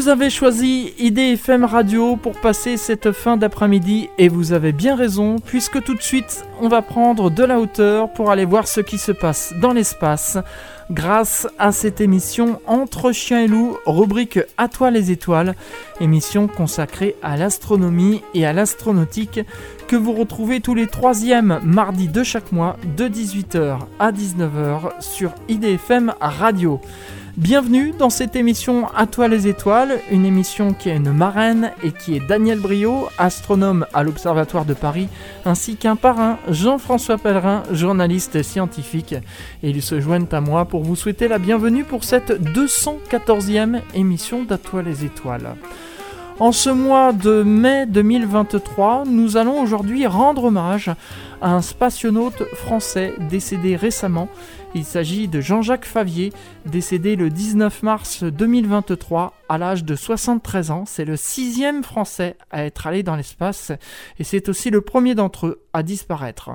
Vous avez choisi IDFM Radio pour passer cette fin d'après-midi et vous avez bien raison puisque tout de suite on va prendre de la hauteur pour aller voir ce qui se passe dans l'espace grâce à cette émission Entre chien et loup, rubrique À toi les étoiles, émission consacrée à l'astronomie et à l'astronautique que vous retrouvez tous les troisièmes mardis de chaque mois de 18h à 19h sur IDFM Radio. Bienvenue dans cette émission À toi les étoiles, une émission qui a une marraine et qui est Daniel Brio, astronome à l'Observatoire de Paris, ainsi qu'un parrain, Jean-François Pellerin, journaliste scientifique. Et ils se joignent à moi pour vous souhaiter la bienvenue pour cette 214e émission d'À toi les étoiles. En ce mois de mai 2023, nous allons aujourd'hui rendre hommage à un spationaute français décédé récemment. Il s'agit de Jean-Jacques Favier, décédé le 19 mars 2023 à l'âge de 73 ans. C'est le sixième français à être allé dans l'espace et c'est aussi le premier d'entre eux à disparaître.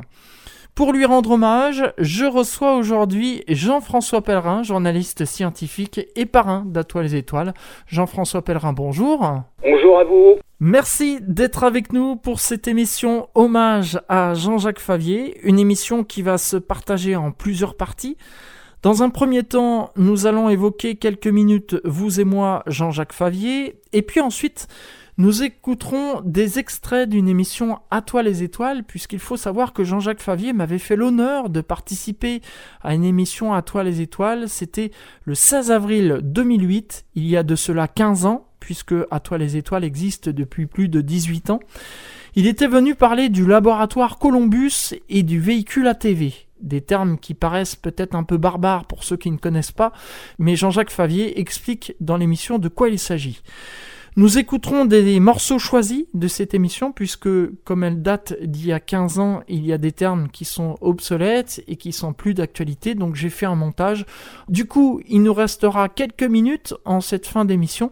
Pour lui rendre hommage, je reçois aujourd'hui Jean-François Pellerin, journaliste scientifique et parrain d'Atoile les Étoiles. Jean-François Pellerin, bonjour. Bonjour à vous. Merci d'être avec nous pour cette émission Hommage à Jean-Jacques Favier, une émission qui va se partager en plusieurs parties. Dans un premier temps, nous allons évoquer quelques minutes, vous et moi, Jean-Jacques Favier, et puis ensuite, nous écouterons des extraits d'une émission À toi les étoiles, puisqu'il faut savoir que Jean-Jacques Favier m'avait fait l'honneur de participer à une émission À toi les étoiles. C'était le 16 avril 2008, il y a de cela 15 ans, puisque À toi les étoiles existe depuis plus de 18 ans. Il était venu parler du laboratoire Columbus et du véhicule ATV des termes qui paraissent peut-être un peu barbares pour ceux qui ne connaissent pas, mais Jean-Jacques Favier explique dans l'émission de quoi il s'agit. Nous écouterons des morceaux choisis de cette émission puisque comme elle date d'il y a 15 ans, il y a des termes qui sont obsolètes et qui sont plus d'actualité, donc j'ai fait un montage. Du coup, il nous restera quelques minutes en cette fin d'émission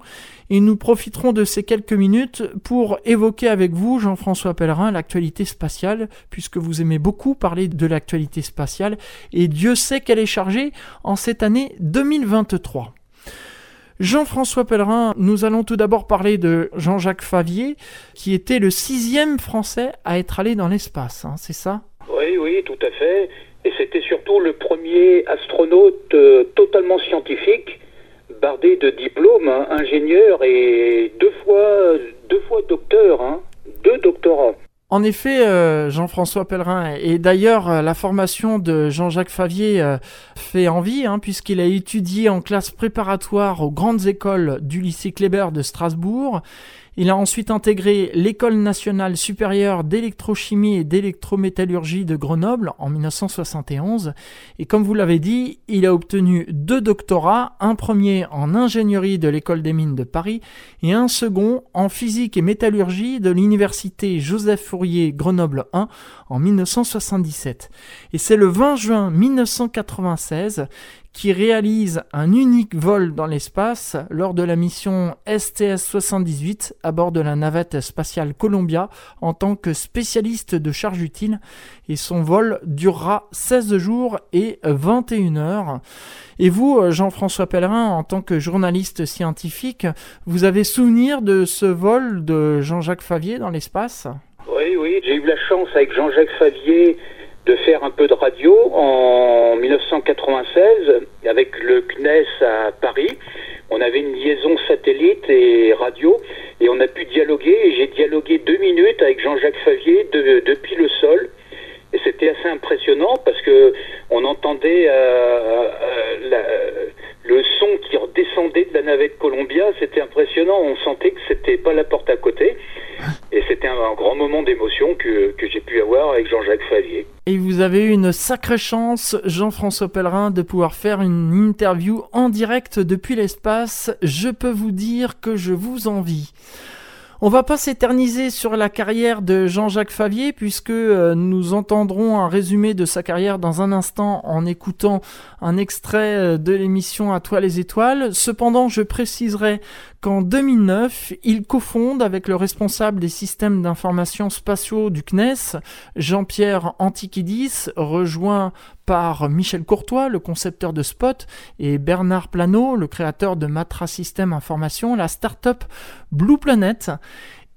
et nous profiterons de ces quelques minutes pour évoquer avec vous, Jean-François Pellerin, l'actualité spatiale, puisque vous aimez beaucoup parler de l'actualité spatiale, et Dieu sait qu'elle est chargée en cette année 2023. Jean-François Pellerin, nous allons tout d'abord parler de Jean-Jacques Favier, qui était le sixième Français à être allé dans l'espace, hein, c'est ça? Oui, oui, tout à fait. Et c'était surtout le premier astronaute euh, totalement scientifique, bardé de diplômes, hein, ingénieur et deux fois, deux fois docteur, hein, deux doctorats. En effet, euh, Jean-François Pellerin, et d'ailleurs euh, la formation de Jean-Jacques Favier euh, fait envie, hein, puisqu'il a étudié en classe préparatoire aux grandes écoles du lycée Kléber de Strasbourg. Il a ensuite intégré l'École nationale supérieure d'électrochimie et d'électrométallurgie de Grenoble en 1971. Et comme vous l'avez dit, il a obtenu deux doctorats, un premier en ingénierie de l'École des mines de Paris et un second en physique et métallurgie de l'Université Joseph Fourier Grenoble 1 en 1977. Et c'est le 20 juin 1996 qui réalise un unique vol dans l'espace lors de la mission STS-78 à bord de la navette spatiale Columbia en tant que spécialiste de charge utile. Et son vol durera 16 jours et 21 heures. Et vous, Jean-François Pellerin, en tant que journaliste scientifique, vous avez souvenir de ce vol de Jean-Jacques Favier dans l'espace? Oui, oui, j'ai eu la chance avec Jean-Jacques Favier de faire un peu de radio en 1996 avec le CNES à Paris. On avait une liaison satellite et radio et on a pu dialoguer et j'ai dialogué deux minutes avec Jean-Jacques Favier depuis le sol. Et c'était assez impressionnant parce que on entendait euh, euh, le son qui redescendait de la navette Columbia. C'était impressionnant. On sentait que c'était pas la porte à côté. Et c'était un, grand moment d'émotion que, que j'ai pu avoir avec Jean-Jacques Favier. Et vous avez eu une sacrée chance, Jean-François Pellerin, de pouvoir faire une interview en direct depuis l'espace. Je peux vous dire que je vous envie. On va pas s'éterniser sur la carrière de Jean-Jacques Favier puisque euh, nous entendrons un résumé de sa carrière dans un instant en écoutant un extrait euh, de l'émission À toi les étoiles. Cependant, je préciserai qu'en 2009, il cofonde avec le responsable des systèmes d'information spatiaux du CNES, Jean-Pierre Antiquidis, rejoint par Michel Courtois, le concepteur de Spot, et Bernard Plano, le créateur de Matra System Information, la start-up Blue Planet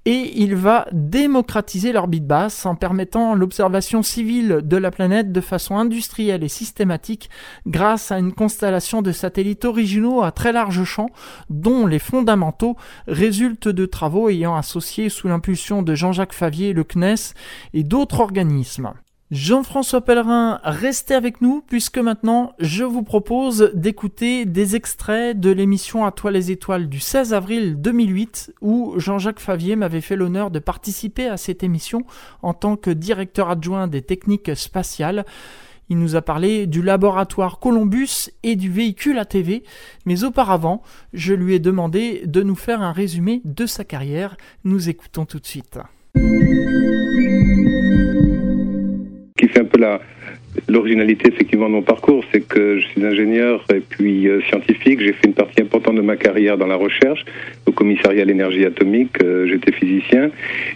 et il va démocratiser l'orbite basse en permettant l'observation civile de la planète de façon industrielle et systématique grâce à une constellation de satellites originaux à très large champ dont les fondamentaux résultent de travaux ayant associé sous l'impulsion de Jean-Jacques Favier le CNES et d'autres organismes. Jean-François Pellerin, restez avec nous puisque maintenant je vous propose d'écouter des extraits de l'émission À toi les étoiles du 16 avril 2008 où Jean-Jacques Favier m'avait fait l'honneur de participer à cette émission en tant que directeur adjoint des techniques spatiales. Il nous a parlé du laboratoire Columbus et du véhicule ATV, mais auparavant, je lui ai demandé de nous faire un résumé de sa carrière. Nous écoutons tout de suite. Qui fait un peu la, L'originalité, effectivement, de mon parcours, c'est que je suis ingénieur et puis euh, scientifique. J'ai fait une partie importante de ma carrière dans la recherche, au commissariat à l'énergie atomique. Euh, j'étais physicien.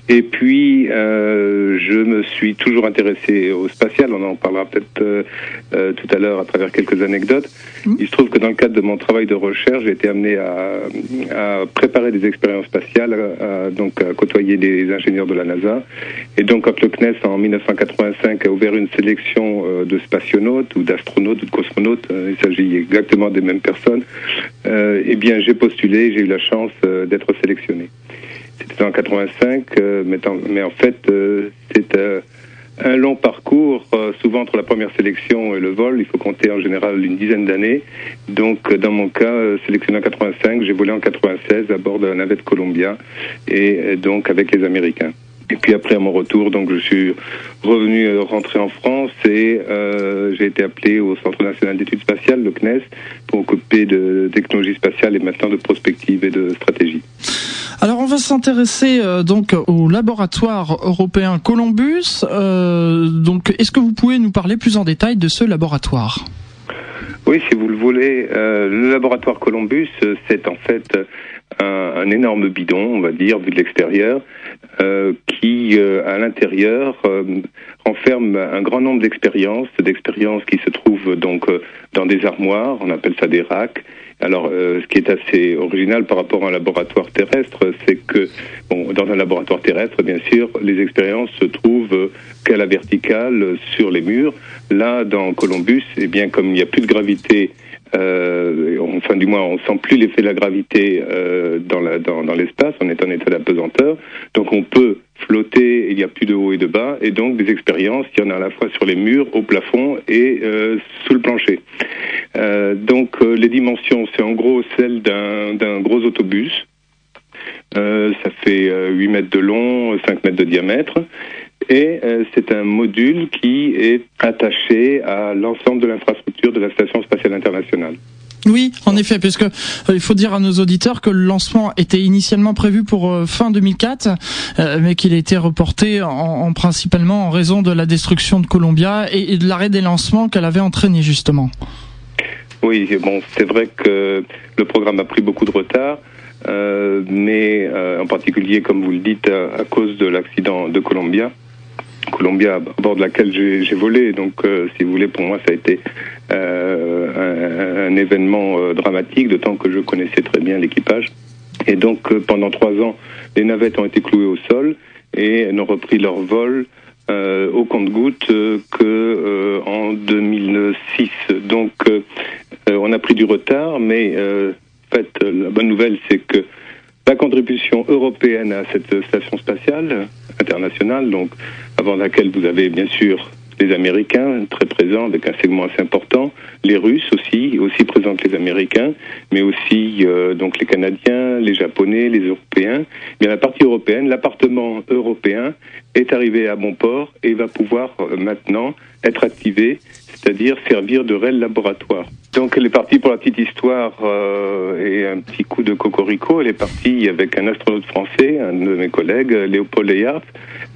Et puis, euh, je me suis toujours intéressé au spatial. On en parlera peut-être tout à l'heure à travers quelques anecdotes. Mmh. Il se trouve que dans le cadre de mon travail de recherche, j'ai été amené à, à, préparer des expériences spatiales, à, donc à côtoyer des ingénieurs de la NASA. Et donc, quand le CNES, en 1985, a ouvert une sélection de spationautes ou d'astronautes ou de cosmonautes, euh, il s'agit exactement des mêmes personnes, euh, eh bien j'ai postulé, j'ai eu la chance d'être sélectionné. C'était en 85, mais, mais, en fait c'est un long parcours, souvent entre la première sélection et le vol, il faut compter en général une dizaine d'années. Donc, dans mon cas, sélectionné en 85, j'ai volé en 96 à bord de la navette Columbia et donc avec les Américains. Et puis après à mon retour, donc je suis revenu euh, rentrer en France et euh, j'ai été appelé au Centre national d'études spatiales, le CNES, pour occuper de technologie spatiale et maintenant de prospective et de stratégie. Alors on va s'intéresser euh, donc au laboratoire européen Columbus. donc est-ce que vous pouvez nous parler plus en détail de ce laboratoire? Oui, si vous le voulez. le laboratoire Columbus, c'est en fait un, un, énorme bidon, on va dire, vu de l'extérieur, euh, qui, euh, à l'intérieur, euh, renferme un grand nombre d'expériences, d'expériences qui se trouvent donc dans des armoires, on appelle ça des racks. Alors, ce qui est assez original par rapport à un laboratoire terrestre, c'est que, bon, dans un laboratoire terrestre, bien sûr, les expériences se trouvent qu'à la verticale sur les murs. Là, dans Columbus, eh bien, comme il n'y a plus de gravité euh, enfin du moins on sent plus l'effet de la gravité euh, dans, l'espace, on est en état d'apesanteur, donc on peut flotter, il n'y a plus de haut et de bas, et donc des expériences, il y en a à la fois sur les murs, au plafond et euh, sous le plancher. Donc les dimensions, c'est en gros celle d'un gros autobus, ça fait 8 mètres de long, 5 mètres de diamètre, et euh, c'est un module qui est attaché à l'ensemble de l'infrastructure de la Station spatiale internationale. Oui, en effet, puisque euh, il faut dire à nos auditeurs que le lancement était initialement prévu pour euh, fin 2004, mais qu'il a été reporté en, principalement en raison de la destruction de Columbia et, de l'arrêt des lancements qu'elle avait entraîné justement. Oui, bon, c'est vrai que le programme a pris beaucoup de retard. mais en particulier, comme vous le dites, à cause de l'accident de Columbia, Columbia, à bord de laquelle j'ai volé. Donc, euh, si vous voulez, pour moi, ça a été euh, un, événement euh, dramatique, d'autant que je connaissais très bien l'équipage. Et donc, pendant trois ans, les navettes ont été clouées au sol et n'ont repris leur vol au compte-goutte que en 2006. Donc, on a pris du retard, mais en fait, la bonne nouvelle, c'est que la contribution européenne à cette station spatiale internationale, donc avant laquelle vous avez bien sûr les Américains très présents avec un segment assez important, les Russes aussi, aussi présents que les Américains, mais aussi euh, donc les Canadiens, les Japonais, les Européens. Bien la partie européenne, l'appartement européen est arrivé à bon port et va pouvoir euh, maintenant être activé, c'est-à-dire servir de réel laboratoire. Donc elle est partie pour la petite histoire euh, et un petit coup de cocorico. Elle est partie avec un astronaute français, un de mes collègues, Léopold Leyart,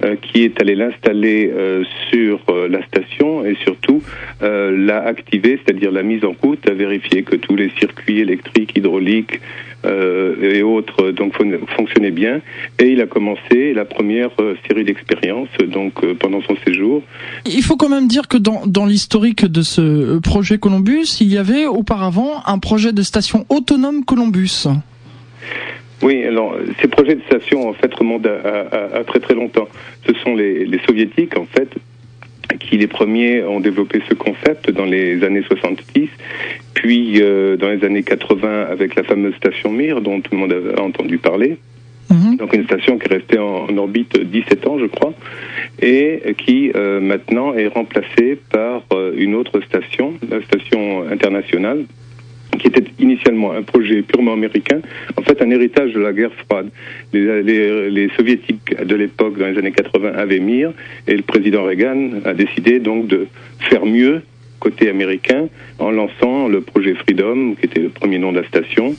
euh, qui est allé l'installer euh, sur euh, la station et surtout l'a activé, c'est-à-dire la mise en route, à vérifier que tous les circuits électriques, hydrauliques, et autres donc fonctionnaient bien. Et il a commencé la première série d'expériences donc pendant son séjour. Il faut quand même dire que dans, dans l'historique de ce projet Columbus, il y avait auparavant un projet de station autonome Columbus. Oui, alors ces projets de station en fait remontent à, très très longtemps. Ce sont les, soviétiques en fait qui les premiers ont développé ce concept dans les années 70, puis euh, dans les années 80 avec la fameuse station Mir dont tout le monde a entendu parler. Mhm. Donc une station qui est restée en, orbite 17 ans, je crois, et qui euh, maintenant est remplacée par euh, une autre station, la station internationale, qui était initialement un projet purement américain, en fait un héritage de la guerre froide. Les, soviétiques de l'époque, dans les années 80, avaient Mir, et le président Reagan a décidé donc de faire mieux côté américain en lançant le projet Freedom, qui était le premier nom de la station,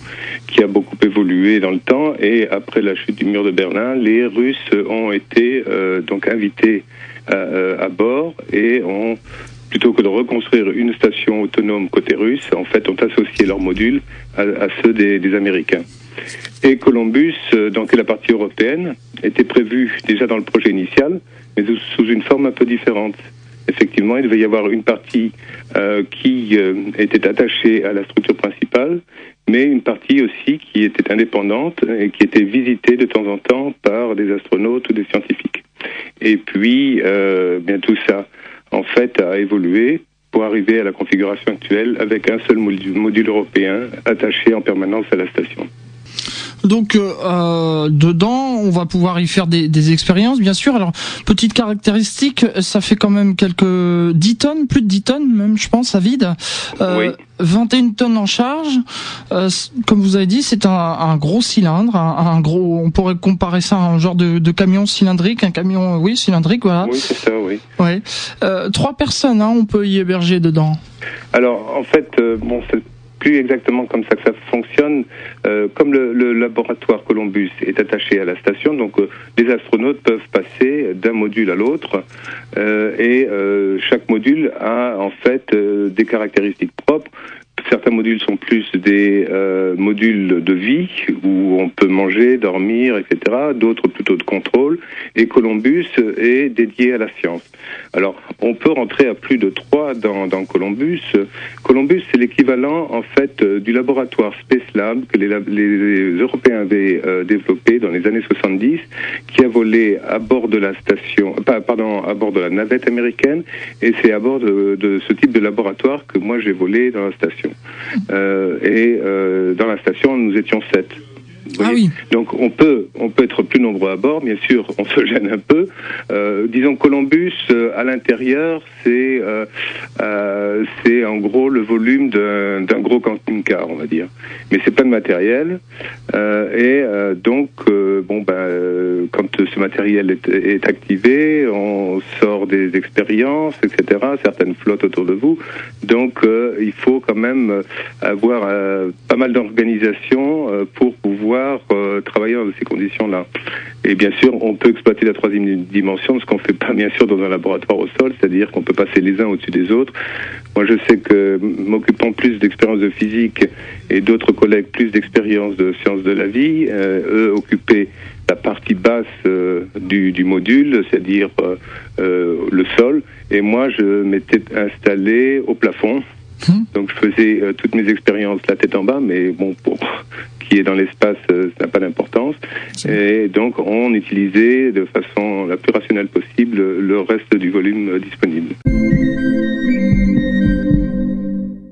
qui a beaucoup évolué dans le temps. Et après la chute du mur de Berlin, les Russes ont été euh, donc invités euh, à bord et ont plutôt que de reconstruire une station autonome côté russe, en fait, ont associé leurs modules à, ceux des, Américains. Et Columbus, euh, donc la partie européenne, était prévue déjà dans le projet initial, mais sous une forme un peu différente. Effectivement, il devait y avoir une partie euh, qui euh, était attachée à la structure principale, mais une partie aussi qui était indépendante et qui était visitée de temps en temps par des astronautes ou des scientifiques. Et puis, bien tout ça en fait, a évolué pour arriver à la configuration actuelle avec un seul module européen attaché en permanence à la station. Donc euh, euh, dedans, on va pouvoir y faire des, des, expériences, bien sûr. Alors petite caractéristique, ça fait quand même quelques 10 tonnes, plus de 10 tonnes même, je pense, à vide. Euh, oui. 21 tonnes en charge. Euh, comme vous avez dit, c'est un, un, gros cylindre, un, un, gros. On pourrait comparer ça à un genre de, de camion cylindrique, un camion, oui, cylindrique, voilà. Oui, c'est ça, oui. Ouais. Euh, trois personnes, hein, on peut y héberger dedans. Alors, en fait, bon, c'est plus exactement comme ça que ça fonctionne. Euh, comme le, laboratoire Columbus est attaché à la station, donc euh, les astronautes peuvent passer d'un module à l'autre euh, et euh, chaque module a en fait des caractéristiques propres. Certains modules sont plus des euh, modules de vie où on peut manger, dormir, etc. D'autres plutôt de contrôle. Et Columbus est dédié à la science. Alors, on peut rentrer à plus de trois dans, Columbus. Columbus, c'est l'équivalent en fait euh, du laboratoire Space Lab que les, les Européens avaient euh, développé dans les années 70, qui a volé à bord de la station, pardon, à bord de la navette américaine. Et c'est à bord de ce type de laboratoire que moi j'ai volé dans la station. Euh, et euh, dans la station, nous étions sept. Ah oui. Donc on peut on peut être plus nombreux à bord, bien sûr, on se gêne un peu. Euh, disons Columbus euh, à l'intérieur, c'est euh, c'est en gros le volume d'un gros camping-car, on va dire. Mais c'est pas de matériel et donc bon ben quand ce matériel est, est, activé, on sort des expériences, etc. Certaines flottent autour de vous, donc il faut quand même avoir pas mal d'organisation pour pouvoir euh, travailler dans ces conditions-là. Et bien sûr, on peut exploiter la troisième dimension, ce qu'on ne fait pas bien sûr dans un laboratoire au sol, c'est-à-dire qu'on peut passer les uns au-dessus des autres. Moi, je sais que m'occupant plus d'expériences de physique et d'autres collègues plus d'expériences de sciences de la vie, euh, eux occupaient la partie basse euh, du, module, c'est-à-dire le sol, et moi, je m'étais installé au plafond. Hum. Donc je faisais toutes mes expériences la tête en bas, mais bon, pour qui est dans l'espace, euh, ça n'a pas d'importance. Et donc, on utilisait de façon la plus rationnelle possible le reste du volume euh, disponible.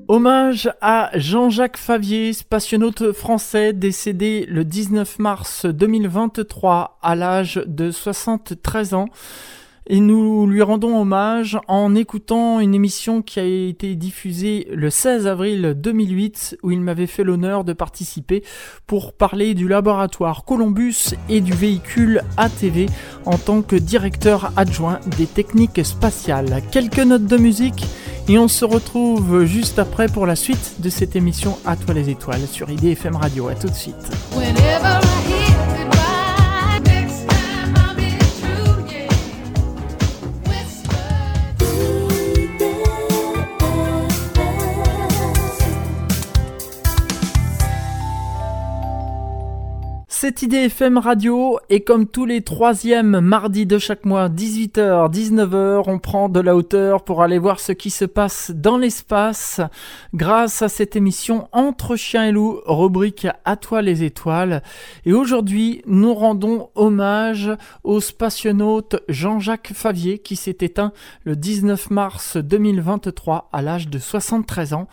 Hommage à Jean-Jacques Favier, spationaute français décédé le 19 mars 2023 à l'âge de 73 ans et nous lui rendons hommage en écoutant une émission qui a été diffusée le 16 avril 2008 où il m'avait fait l'honneur de participer pour parler du laboratoire Columbus et du véhicule ATV en tant que directeur adjoint des techniques spatiales. Quelques notes de musique et on se retrouve juste après pour la suite de cette émission À toi les étoiles sur IDFM Radio. À tout de suite. Idée FM Radio et comme tous les troisièmes mardis de chaque mois, 18h, 19h, on prend de la hauteur pour aller voir ce qui se passe dans l'espace grâce à cette émission Entre chiens et loups, rubrique À toi les étoiles. Et aujourd'hui, nous rendons hommage au spationaute Jean-Jacques Favier qui s'est éteint le 19 mars 2023 à l'âge de 73 ans.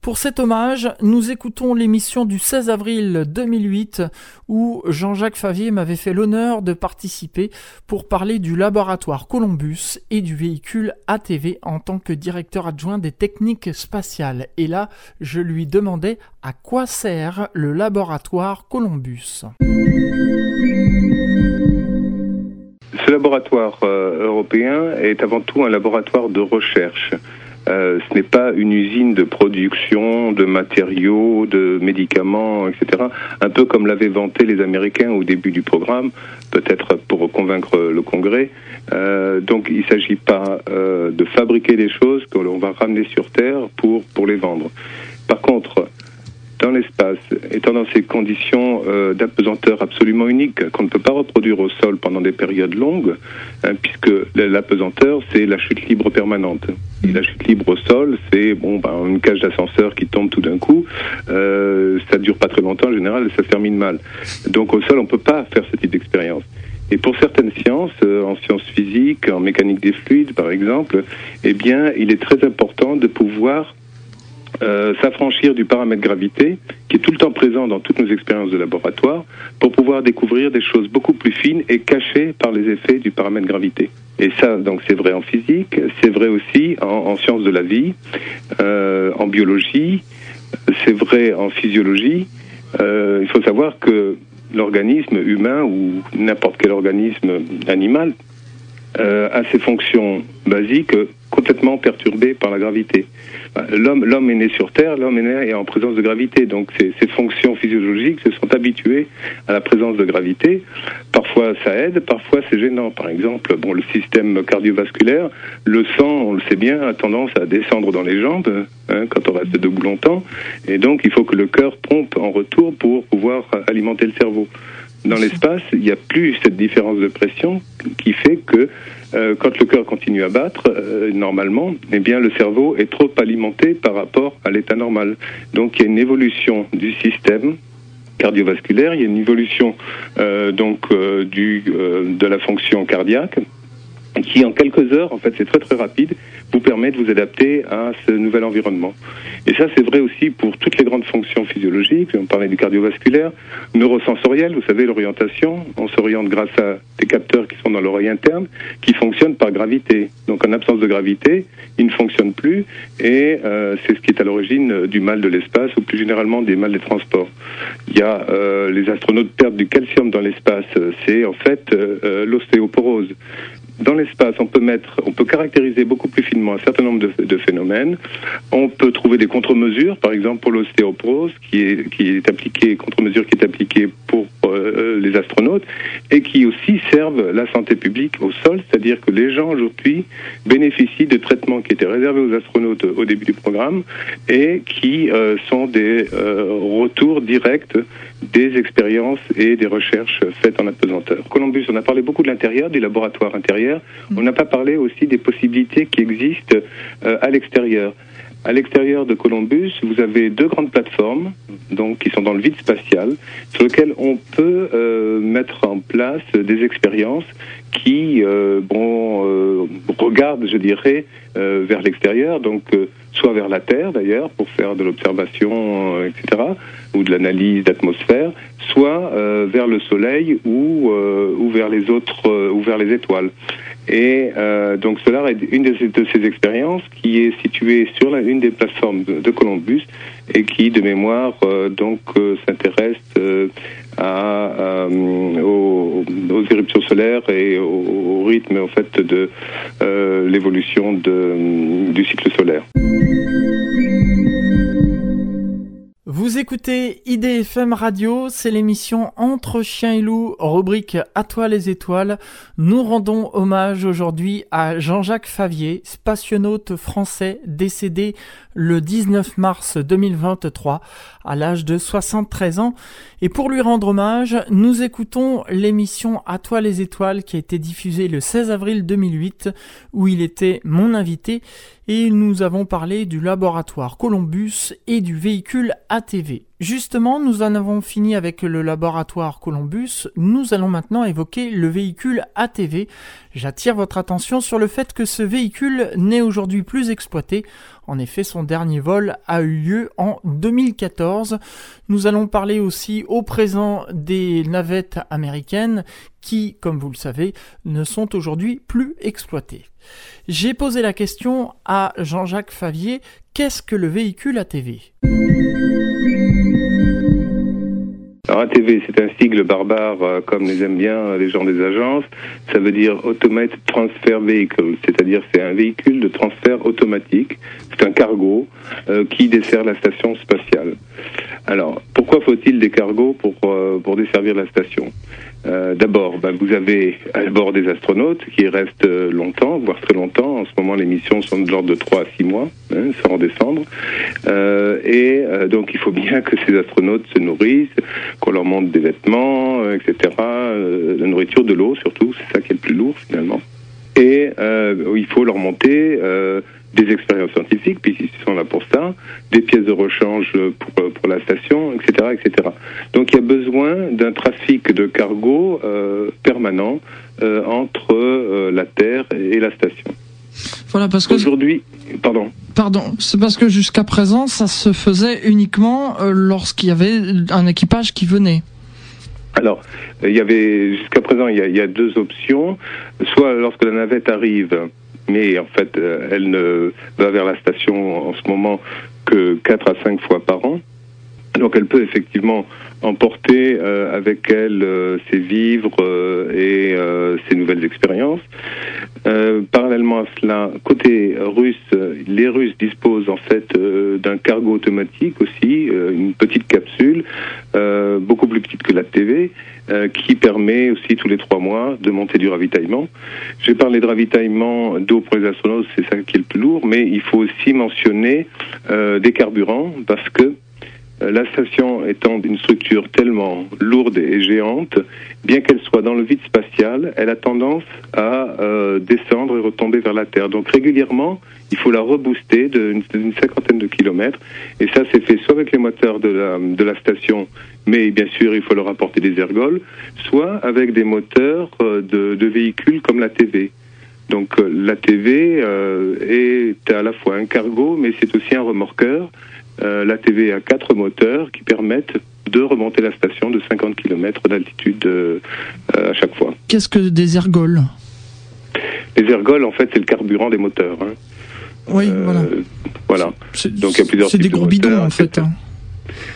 Pour cet hommage, nous écoutons l'émission du 16 avril 2008 où Jean-Jacques Favier m'avait fait l'honneur de participer pour parler du laboratoire Columbus et du véhicule ATV en tant que directeur adjoint des techniques spatiales. Et là, je lui demandais à quoi sert le laboratoire Columbus. Ce laboratoire euh, européen est avant tout un laboratoire de recherche. Euh, ce n'est pas une usine de production de matériaux, de médicaments, etc. Un peu comme l'avaient vanté les Américains au début du programme, peut-être pour convaincre le Congrès. Euh, donc il ne s'agit pas euh, de fabriquer des choses que l'on va ramener sur Terre pour, pour les vendre. Par contre, dans l'espace, étant dans ces conditions euh, d'apesanteur absolument uniques qu'on ne peut pas reproduire au sol pendant des périodes longues, hein, puisque l'apesanteur, c'est la chute libre permanente. Et la chute libre au sol, c'est bon, ben, une cage d'ascenseur qui tombe tout d'un coup. Euh, ça dure pas très longtemps en général et ça termine mal. Donc au sol, on peut pas faire ce type d'expérience. Et pour certaines sciences, euh, en sciences physiques, en mécanique des fluides par exemple, eh bien, il est très important de pouvoir euh, s'affranchir du paramètre gravité, qui est tout le temps présent dans toutes nos expériences de laboratoire, pour pouvoir découvrir des choses beaucoup plus fines et cachées par les effets du paramètre gravité. Et ça, donc, c'est vrai en physique, c'est vrai aussi en, en, sciences de la vie, euh, en biologie, c'est vrai en physiologie. Euh, il faut savoir que l'organisme humain ou n'importe quel organisme animal euh, a ses fonctions basiques complètement perturbées par la gravité. L'homme, l'homme est né sur Terre, l'homme est né en présence de gravité, donc ses, ses, fonctions physiologiques se sont habituées à la présence de gravité. Parfois ça aide, parfois c'est gênant. Par exemple, bon, le système cardiovasculaire, le sang, on le sait bien, a tendance à descendre dans les jambes hein, quand on reste debout longtemps, et donc il faut que le cœur pompe en retour pour pouvoir alimenter le cerveau dans l'espace, il n'y a plus cette différence de pression qui fait que euh, quand le cœur continue à battre, euh, normalement, eh bien le cerveau est trop alimenté par rapport à l'état normal. Donc il y a une évolution du système cardiovasculaire, il y a une évolution euh, donc du de la fonction cardiaque qui en quelques heures, en fait c'est très très rapide, vous permet de vous adapter à ce nouvel environnement. Et ça c'est vrai aussi pour toutes les grandes fonctions physiologiques, on parlait du cardiovasculaire, neurosensoriel, vous savez l'orientation, on s'oriente grâce à des capteurs qui sont dans l'oreille interne, qui fonctionnent par gravité. Donc en absence de gravité, ils ne fonctionnent plus et euh, c'est ce qui est à l'origine du mal de l'espace ou plus généralement des mal des transports. Il y a euh, les astronautes perdent du calcium dans l'espace, c'est en fait euh, l'ostéoporose dans l'espace, on peut mettre, on peut caractériser beaucoup plus finement un certain nombre de, phénomènes. On peut trouver des contre-mesures, par exemple pour l'ostéoporose, qui est, qui est appliquée, contre-mesure qui est appliquée pour euh, les astronautes, et qui aussi servent la santé publique au sol, c'est-à-dire que les gens aujourd'hui bénéficient de traitements qui étaient réservés aux astronautes au début du programme et qui euh, sont des euh, retours directs des expériences et des recherches faites en apesanteur. Columbus, on a parlé beaucoup de l'intérieur, des laboratoires intérieurs. On n'a pas parlé aussi des possibilités qui existent euh, à l'extérieur. À l'extérieur de Columbus, vous avez deux grandes plateformes, donc qui sont dans le vide spatial, sur lesquelles on peut euh, mettre en place des expériences qui, euh, bon, euh, regardent, je dirais, vers l'extérieur, donc soit vers la Terre d'ailleurs pour faire de l'observation, etc., ou de l'analyse d'atmosphère, soit vers le Soleil ou, ou vers les autres, ou vers les étoiles. Et euh, donc cela est une de ces, expériences qui est située sur une des plateformes de, Columbus et qui, de mémoire, euh, donc euh, s'intéresse aux, éruptions solaires et au, au, rythme en fait de l'évolution du cycle solaire. Vous écoutez IDFM Radio, c'est l'émission Entre chiens et loups, rubrique À toi les étoiles. Nous rendons hommage aujourd'hui à Jean-Jacques Favier, spationaute français décédé le 19 mars 2023 à l'âge de 73 ans. Et pour lui rendre hommage, nous écoutons l'émission À toi les étoiles qui a été diffusée le 16 avril 2008 où il était mon invité et nous avons parlé du laboratoire Columbus et du véhicule ATV. Justement, nous en avons fini avec le laboratoire Columbus, nous allons maintenant évoquer le véhicule ATV. J'attire votre attention sur le fait que ce véhicule n'est aujourd'hui plus exploité. En effet, son dernier vol a eu lieu en 2014. Nous allons parler aussi au présent des navettes américaines qui, comme vous le savez, ne sont aujourd'hui plus exploitées. J'ai posé la question à Jean-Jacques Favier, qu'est-ce que le véhicule ATV alors ATV, c'est un sigle barbare, euh, comme les aiment bien les gens des agences. Ça veut dire Automate Transfer Vehicle, c'est-à-dire c'est un véhicule de transfert automatique. C'est un cargo euh, qui dessert la station spatiale. Alors, pourquoi faut-il des cargos pour, euh, pour desservir la station? Euh, D'abord, ben, vous avez à bord des astronautes qui restent euh, longtemps, voire très longtemps. En ce moment, les missions sont de l'ordre de 3 à 6 mois, hein, sans redescendre. Euh, et donc, il faut bien que ces astronautes se nourrissent, qu'on leur montre des vêtements, etc. la nourriture, de l'eau surtout, c'est ça qui est le plus lourd finalement. Et il faut leur monter des expériences scientifiques, puisqu'ils sont là pour ça, des pièces de rechange pour, pour la station, etc., etc. Donc il y a besoin d'un trafic de cargo euh, permanent euh, entre euh, la Terre et la station. Voilà, parce que aujourd'hui, pardon. Pardon, c'est parce que jusqu'à présent, ça se faisait uniquement lorsqu'il y avait un équipage qui venait. Alors, il y avait jusqu'à présent, il y, a, il y, a, deux options. Soit lorsque la navette arrive, mais en fait, euh, elle ne va vers la station en ce moment que 4 à 5 fois par an. Donc elle peut effectivement emporter euh, avec elle euh, ses vivres et ses nouvelles expériences. parallèlement à cela, côté russe, les Russes disposent en fait d'un cargo automatique aussi, une petite capsule, beaucoup plus petite que la TV, euh, qui permet aussi tous les trois mois de monter du ravitaillement. J'ai parlé de ravitaillement d'eau pour les astronautes, c'est ça qui est le plus lourd, mais il faut aussi mentionner euh, des carburants parce que euh, la station étant une structure tellement lourde et géante, bien qu'elle soit dans le vide spatial, elle a tendance à euh, descendre et retomber vers la Terre. Donc régulièrement, il faut la rebooster d'une cinquantaine de kilomètres. Et ça, c'est fait soit avec les moteurs de la, de la station, mais bien sûr, il faut leur apporter des ergols, soit avec des moteurs euh, de, de véhicules comme la TV. Donc la TV est à la fois un cargo, mais c'est aussi un remorqueur. Euh, la TV a quatre moteurs qui permettent de remonter la station de 50 km d'altitude euh, à chaque fois. Qu'est-ce que des ergols? Les ergols, en fait, c'est le carburant des moteurs. Hein. Oui, euh, voilà. Voilà. Donc il y a plusieurs. C'est des gros bidons, en fait. Hein.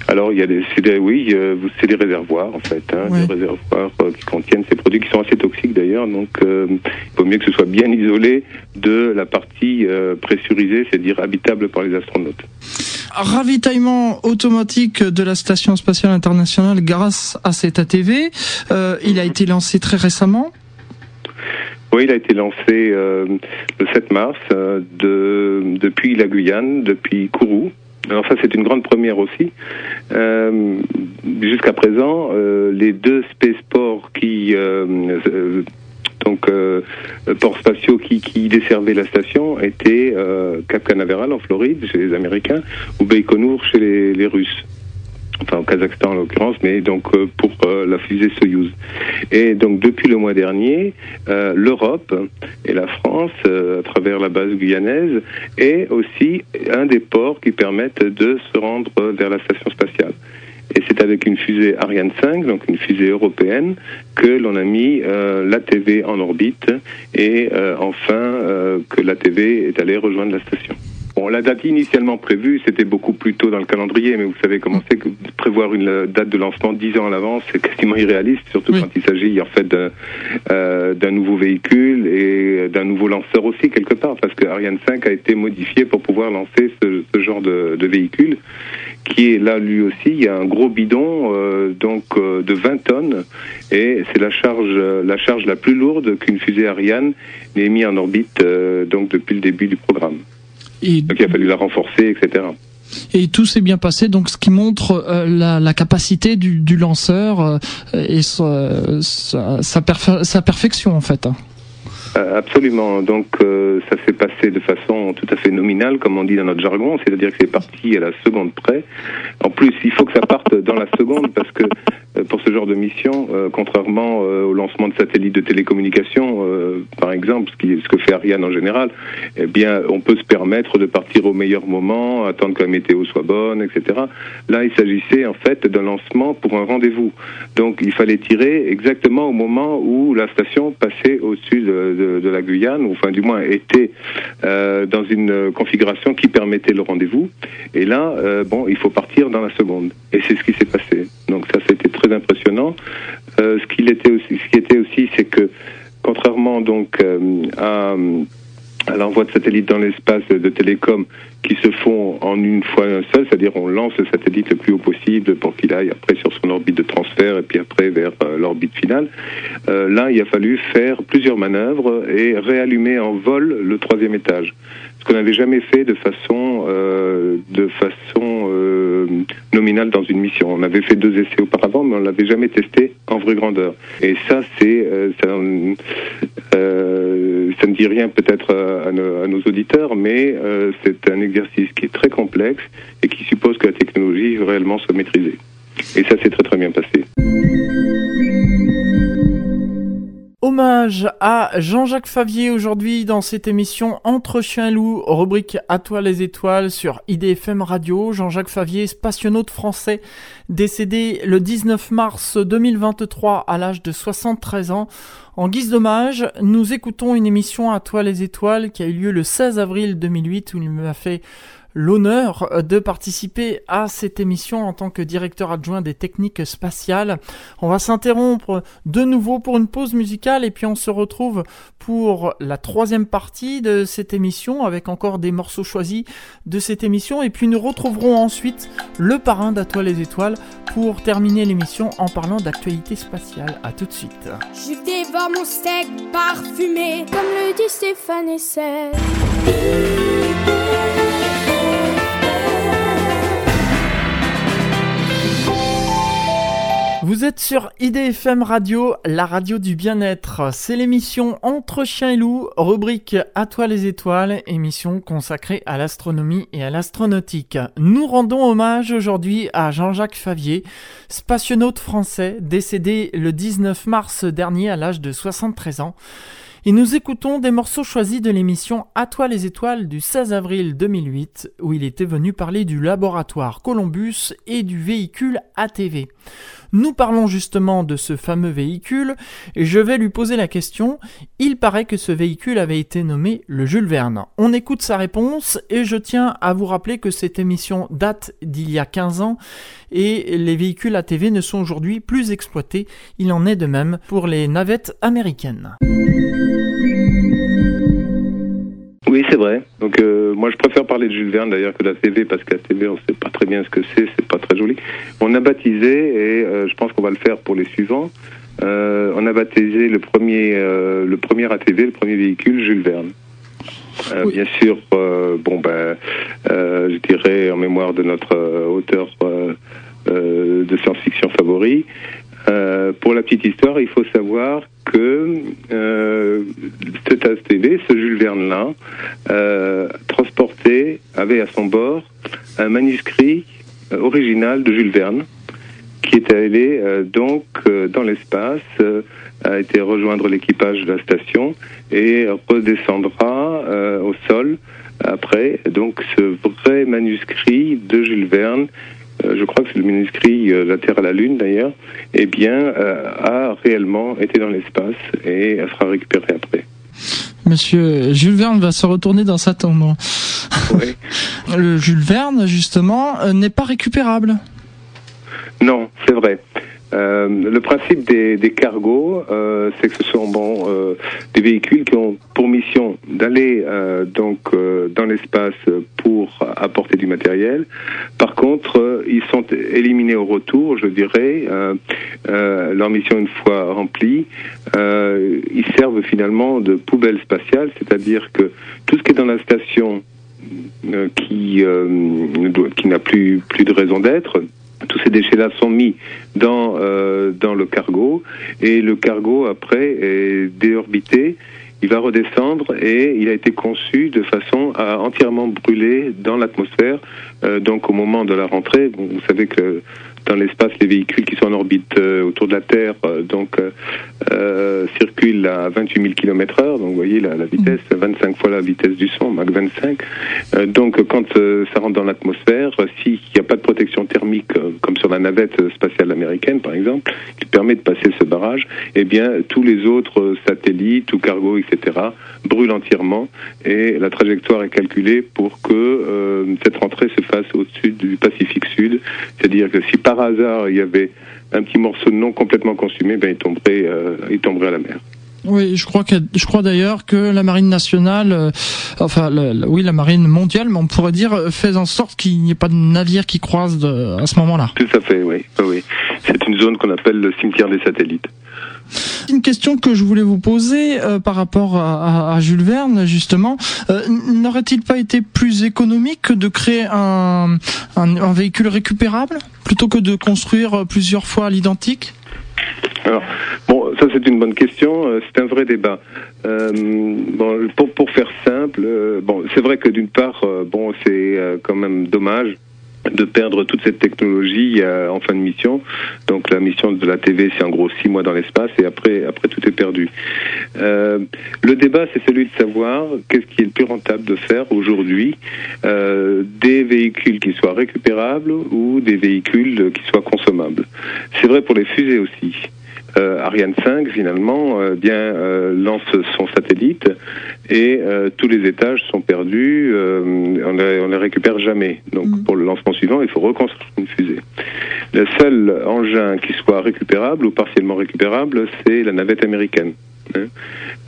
Alors il y a des, des oui, c'est des réservoirs en fait, hein, des réservoirs qui contiennent ces produits qui sont assez toxiques d'ailleurs. Donc il vaut mieux que ce soit bien isolé de la partie pressurisée, c'est-à-dire habitable par les astronautes ravitaillement automatique de la Station spatiale internationale grâce à cet ATV. Euh, il a été lancé très récemment. Oui, il a été lancé euh, le 7 mars euh, de, depuis la Guyane, depuis Kourou. Alors ça, c'est une grande première aussi. Jusqu'à présent, les deux spaceports qui donc euh, ports spatiaux qui, qui desservaient la station étaient euh, Cap Canaveral en Floride chez les Américains ou Baïkonour chez les, les Russes enfin au Kazakhstan en l'occurrence, mais donc euh, pour euh, la fusée Soyuz. Et donc depuis le mois dernier, euh, l'Europe et la France, à travers la base guyanaise, est aussi un des ports qui permettent de se rendre vers la station spatiale. Et c'est avec une fusée Ariane 5, donc une fusée européenne, que l'on a mis euh, l'ATV en orbite et euh, enfin euh, que l'ATV est allé rejoindre la station. Bon, la date initialement prévue, c'était beaucoup plus tôt dans le calendrier, mais vous savez comment c'est que prévoir une date de lancement dix ans à l'avance, c'est quasiment irréaliste, surtout quand il s'agit en fait d'un nouveau véhicule et d'un nouveau lanceur aussi quelque part, parce que Ariane 5 a été modifié pour pouvoir lancer ce, ce genre de, de véhicule qui est là lui aussi. Il y a un gros bidon euh, donc euh, de 20 tonnes et c'est la charge la charge la plus lourde qu'une fusée Ariane n'ait mis en orbite euh, donc depuis le début du programme. Et donc il a fallu la renforcer, etc. Et tout s'est bien passé, donc ce qui montre la, la, capacité du, du lanceur et sa, sa, sa, perfection en fait. Euh, absolument. Donc euh, ça s'est passé de façon tout à fait nominale, comme on dit dans notre jargon, c'est-à-dire que c'est parti à la seconde près. En plus, il faut que ça parte dans la seconde parce que euh, pour ce genre de mission, contrairement au lancement de satellites de télécommunication, par exemple, ce, qui, ce que fait Ariane en général, eh bien, on peut se permettre de partir au meilleur moment, attendre que la météo soit bonne, etc. Là, il s'agissait en fait d'un lancement pour un rendez-vous. Donc, il fallait tirer exactement au moment où la station passait au-dessus de de, la Guyane, ou enfin du moins était euh, dans une configuration qui permettait le rendez-vous. Et là, euh, bon, il faut partir dans la seconde. Et c'est ce qui s'est passé. Donc ça, c'était très impressionnant. Euh, ce qu'il était aussi, qui était aussi, c'est que contrairement donc à à l'envoi de satellites dans l'espace de télécom qui se font en une fois un seul, c'est-à-dire on lance le satellite le plus haut possible pour qu'il aille après sur son orbite de transfert et puis après vers euh, l'orbite finale. Euh, là, il a fallu faire plusieurs manœuvres et réallumer en vol le troisième étage ce qu'on n'avait jamais fait de façon euh, de façon euh, nominale dans une mission. On avait fait deux essais auparavant, mais on l'avait jamais testé en vraie grandeur. Et ça, c'est euh, ça, ne dit rien peut-être à, à, nos auditeurs, mais c'est un exercice qui est très complexe et qui suppose que la technologie réellement soit maîtrisée. Et ça s'est très très bien passé. Hommage à Jean-Jacques Favier aujourd'hui dans cette émission Entre chien et loup, rubrique À toi les étoiles sur IDFM Radio. Jean-Jacques Favier, spationaute français, décédé le 19 mars 2023 à l'âge de 73 ans. En guise d'hommage, nous écoutons une émission À toi les étoiles qui a eu lieu le 16 avril 2008 où il m'a fait l'honneur de participer à cette émission en tant que directeur adjoint des techniques spatiales. On va s'interrompre de nouveau pour une pause musicale et puis on se retrouve pour la troisième partie de cette émission avec encore des morceaux choisis de cette émission et puis nous retrouverons ensuite le parrain d'Atoile les étoiles pour terminer l'émission en parlant d'actualité spatiale. A tout de suite. Je dévore mon steak parfumé comme le dit Stéphane Essel. Vous êtes sur IDFM Radio, la radio du bien-être. C'est l'émission Entre chiens et loups, rubrique À toi les étoiles, émission consacrée à l'astronomie et à l'astronautique. Nous rendons hommage aujourd'hui à Jean-Jacques Favier, spationaute français, décédé le 19 mars dernier à l'âge de 73 ans. Et nous écoutons des morceaux choisis de l'émission À toi les étoiles du 16 avril 2008, où il était venu parler du laboratoire Columbus et du véhicule ATV. Nous parlons justement de ce fameux véhicule, et je vais lui poser la question. Il paraît que ce véhicule avait été nommé le Jules Verne. On écoute sa réponse, et je tiens à vous rappeler que cette émission date d'il y a 15 ans, et les véhicules ATV ne sont aujourd'hui plus exploités. Il en est de même pour les navettes américaines. Oui, c'est vrai. Donc euh, moi, je préfère parler de Jules Verne d'ailleurs que de la TV parce TV, on ne sait pas très bien ce que c'est, c'est pas très joli. On a baptisé et euh, je pense qu'on va le faire pour les suivants. Euh, on a baptisé le premier, le premier ATV, le premier véhicule, Jules Verne. Bien sûr, bon ben, je dirais en mémoire de notre auteur de science-fiction favori. Pour la petite histoire, il faut savoir que euh, cet ATV, ce Jules Verne-là, euh, transportait, avait à son bord un manuscrit euh, original de Jules Verne, qui est allé euh, donc euh, dans l'espace, a été rejoindre l'équipage de la station et redescendra au sol après. Donc ce vrai manuscrit de Jules Verne euh, je crois que c'est le manuscrit euh, La Terre à la Lune d'ailleurs, eh bien, euh, a réellement été dans l'espace et elle sera récupérée après. Monsieur Jules Verne va se retourner dans sa tombe. Oui. Le Jules Verne, justement, euh, n'est pas récupérable. Non, c'est vrai. Euh, le principe des, des cargos, euh, c'est que ce sont bon euh, des véhicules qui ont pour mission d'aller euh, donc euh, dans l'espace pour apporter du matériel. Par contre, ils sont éliminés au retour, je dirais. leur mission une fois remplie, ils servent finalement de poubelle spatiale, c'est-à-dire que tout ce qui est dans la station qui qui n'a plus plus de raison d'être tous ces déchets-là sont mis dans euh, dans le cargo et le cargo après est déorbité. Il va redescendre et il a été conçu de façon à entièrement brûler dans l'atmosphère. Euh, donc au moment de la rentrée, vous savez que dans l'espace, les véhicules qui sont en orbite euh, autour de la Terre euh, donc euh, circulent à 28 000 km heure. Donc vous voyez la, la vitesse, 25 fois la vitesse du son, Mach 25. donc quand ça rentre dans l'atmosphère, s'il n'y a pas de protection thermique comme sur la navette spatiale américaine par exemple, qui permet de passer ce barrage, eh bien tous les autres satellites ou cargos, etc. brûlent entièrement et la trajectoire est calculée pour que cette rentrée se fasse au-dessus du Pacifique Sud. C'est-à-dire que si par hasard il y avait un petit morceau non complètement consumé, ben il tomberait, euh, il tomberait à la mer. Oui, je crois que je crois d'ailleurs que la marine nationale, euh, enfin, oui, la marine mondiale, mais on pourrait dire, euh, fait en sorte qu'il n'y ait pas de navire qui croise à ce moment-là. Tout à fait, oui, oui. C'est une zone qu'on appelle le cimetière des satellites. Une question que je voulais vous poser euh, par rapport à, Jules Verne, justement, euh, n'aurait-il pas été plus économique de créer un, véhicule récupérable plutôt que de construire plusieurs fois l'identique? Alors, bon, ça c'est une bonne question. Euh, c'est un vrai débat. Pour, pour faire simple, bon, c'est vrai que d'une part, bon, c'est quand même dommage de perdre toute cette technologie en fin de mission. Donc la mission de la TV, c'est en gros six mois dans l'espace et après, après tout est perdu. Euh, le débat, c'est celui de savoir qu'est-ce qui est le plus rentable de faire aujourd'hui, euh, des véhicules qui soient récupérables ou des véhicules qui soient consommables. C'est vrai pour les fusées aussi. Euh, Ariane 5 finalement euh, bien euh, lance son satellite et tous les étages sont perdus, on les, on les récupère jamais. Donc mm. pour le lancement suivant, il faut reconstruire une fusée. Le seul engin qui soit récupérable ou partiellement récupérable, c'est la navette américaine. Hein.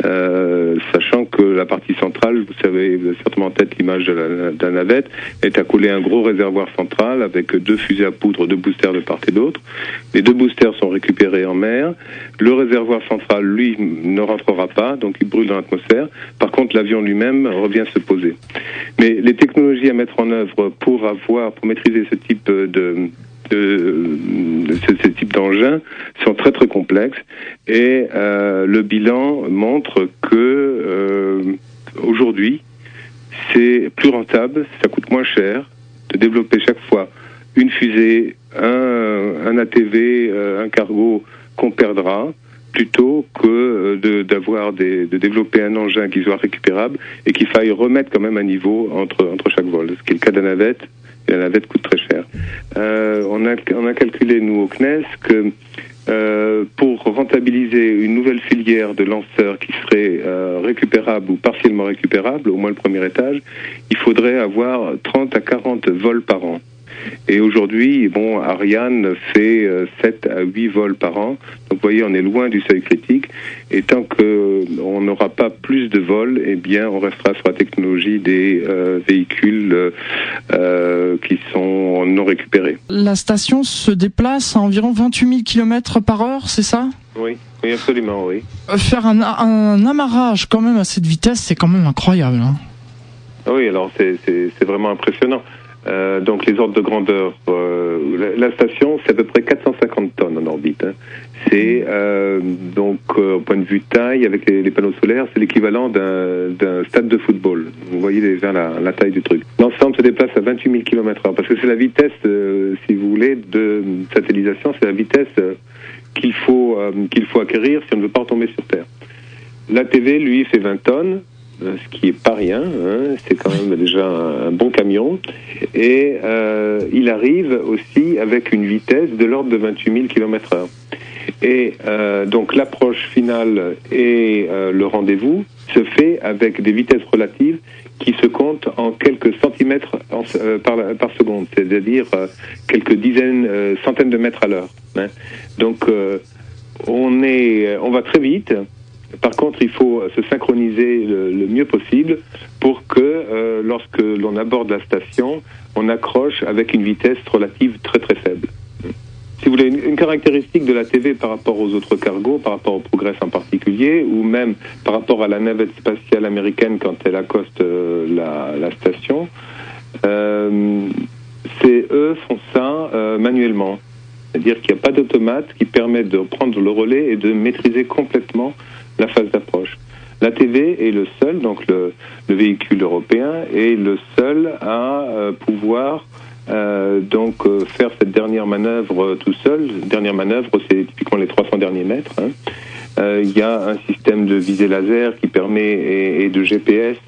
Euh, sachant que la partie centrale, vous savez, vous avez certainement en tête l'image de, la, navette, est accolée à un gros réservoir central avec deux fusées à poudre, deux boosters de part et d'autre. Les deux boosters sont récupérés en mer. Le réservoir central, lui, ne rentrera pas, donc il brûle dans l'atmosphère. Par contre, l'avion lui-même revient se poser. Mais les technologies à mettre en œuvre pour avoir, pour maîtriser ce type de, de, ce, type d'engins sont très très complexes et euh, le bilan montre que euh, aujourd'hui c'est plus rentable, ça coûte moins cher de développer chaque fois une fusée, un, ATV, euh, un cargo qu'on perdra plutôt que de, d'avoir des, de développer un engin qui soit récupérable et qu'il faille remettre quand même un niveau entre, entre chaque vol. Ce qui est le cas de la navette, la navette coûte très cher. Euh, on, a, calculé, nous, au CNES, que euh, pour rentabiliser une nouvelle filière de lanceurs qui serait euh, récupérable ou partiellement récupérable, au moins le premier étage, il faudrait avoir 30 à 40 vols par an. Et aujourd'hui, bon, Ariane fait 7 euh, à 8 vols par an. Donc, vous voyez, on est loin du seuil critique. Et tant qu'on n'aura pas plus de vols, eh bien, on restera sur la technologie des euh, véhicules euh, qui sont non récupérés. La station se déplace à environ 28 000 km par heure, c'est ça? Oui. Oui, absolument, oui. Faire un, un, amarrage quand même à cette vitesse, c'est quand même incroyable. Hein. Oui, alors c'est vraiment impressionnant. Euh, donc les ordres de grandeur, euh, la, station c'est à peu près 450 tonnes en orbite. Hein. C'est euh, donc au point de vue taille avec les, panneaux solaires, c'est l'équivalent d'un stade de football. Vous voyez déjà la, la taille du truc. L'ensemble se déplace à 28 000 km/h parce que c'est la vitesse, si vous voulez, de satellisation, c'est la vitesse qu'il faut qu'il faut acquérir si on ne veut pas retomber sur Terre. L'ATV, lui, fait 20 tonnes. Euh, ce qui est pas rien, hein, c'est quand même déjà un, bon camion, et euh, il arrive aussi avec une vitesse de l'ordre de 28 000 km/h. Et euh, donc l'approche finale et le rendez-vous, se fait avec des vitesses relatives qui se comptent en quelques centimètres par, par, seconde, c'est-à-dire quelques dizaines, centaines de mètres à l'heure. Hein. Donc on est, on va très vite. Par contre, il faut se synchroniser le, mieux possible pour que euh, lorsque l'on aborde la station, on accroche avec une vitesse relative très très faible. Si vous voulez, une, caractéristique de la TV par rapport aux autres cargos, par rapport au Progress en particulier, ou même par rapport à la navette spatiale américaine quand elle accoste euh, la, station, euh, c'est eux font ça manuellement. C'est-à-dire qu'il n'y a pas d'automate qui permet de prendre le relais et de maîtriser complètement la phase d'approche. La TV est le seul, donc le, véhicule européen, est le seul à euh, pouvoir euh, donc euh, faire cette dernière manœuvre tout seul. Dernière manœuvre, c'est typiquement les 300 derniers mètres. Hein. Il y a un système de visée laser qui permet et de GPS